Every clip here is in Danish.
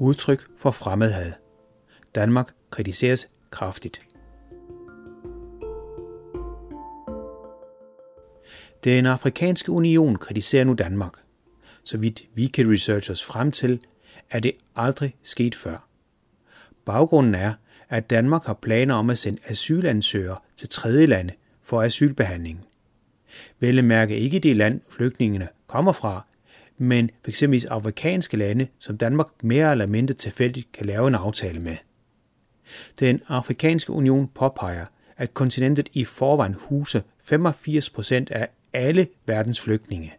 udtryk for fremmedhad. Danmark kritiseres kraftigt. Den afrikanske union kritiserer nu Danmark. Så vidt vi kan researche os frem til, er det aldrig sket før. Baggrunden er, at Danmark har planer om at sende asylansøgere til tredje lande for asylbehandling. Vel mærke ikke det land, flygtningene kommer fra, men f.eks. afrikanske lande, som Danmark mere eller mindre tilfældigt kan lave en aftale med. Den afrikanske union påpeger, at kontinentet i forvejen huser 85 procent af alle verdens flygtninge.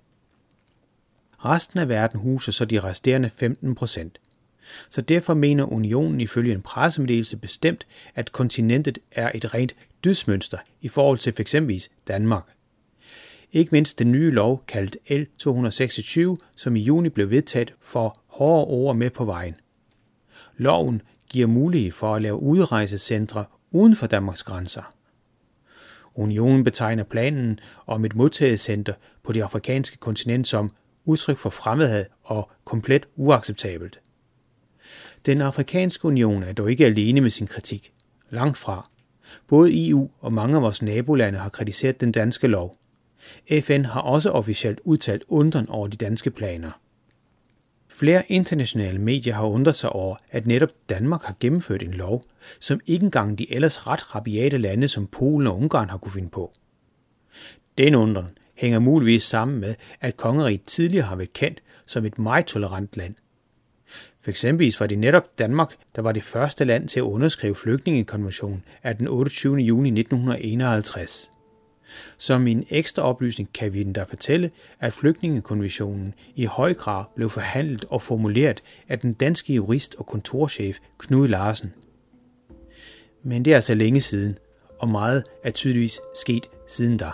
Resten af verden huser så de resterende 15 procent. Så derfor mener unionen ifølge en pressemeddelelse bestemt, at kontinentet er et rent dødsmønster i forhold til f.eks. Danmark. Ikke mindst den nye lov, kaldt L226, som i juni blev vedtaget for hårde ord med på vejen. Loven giver mulighed for at lave udrejsecentre uden for Danmarks grænser. Unionen betegner planen om et modtagecenter på det afrikanske kontinent som udtryk for fremmedhed og komplet uacceptabelt. Den afrikanske union er dog ikke alene med sin kritik. Langt fra. Både EU og mange af vores nabolande har kritiseret den danske lov. FN har også officielt udtalt undren over de danske planer. Flere internationale medier har undret sig over, at netop Danmark har gennemført en lov, som ikke engang de ellers ret rabiate lande som Polen og Ungarn har kunne finde på. Den undren hænger muligvis sammen med, at kongeriget tidligere har været kendt som et meget tolerant land. For eksempel var det netop Danmark, der var det første land til at underskrive flygtningekonventionen af den 28. juni 1951. Som en ekstra oplysning kan vi endda fortælle, at flygtningekonventionen i høj grad blev forhandlet og formuleret af den danske jurist og kontorchef Knud Larsen. Men det er altså længe siden, og meget er tydeligvis sket siden da.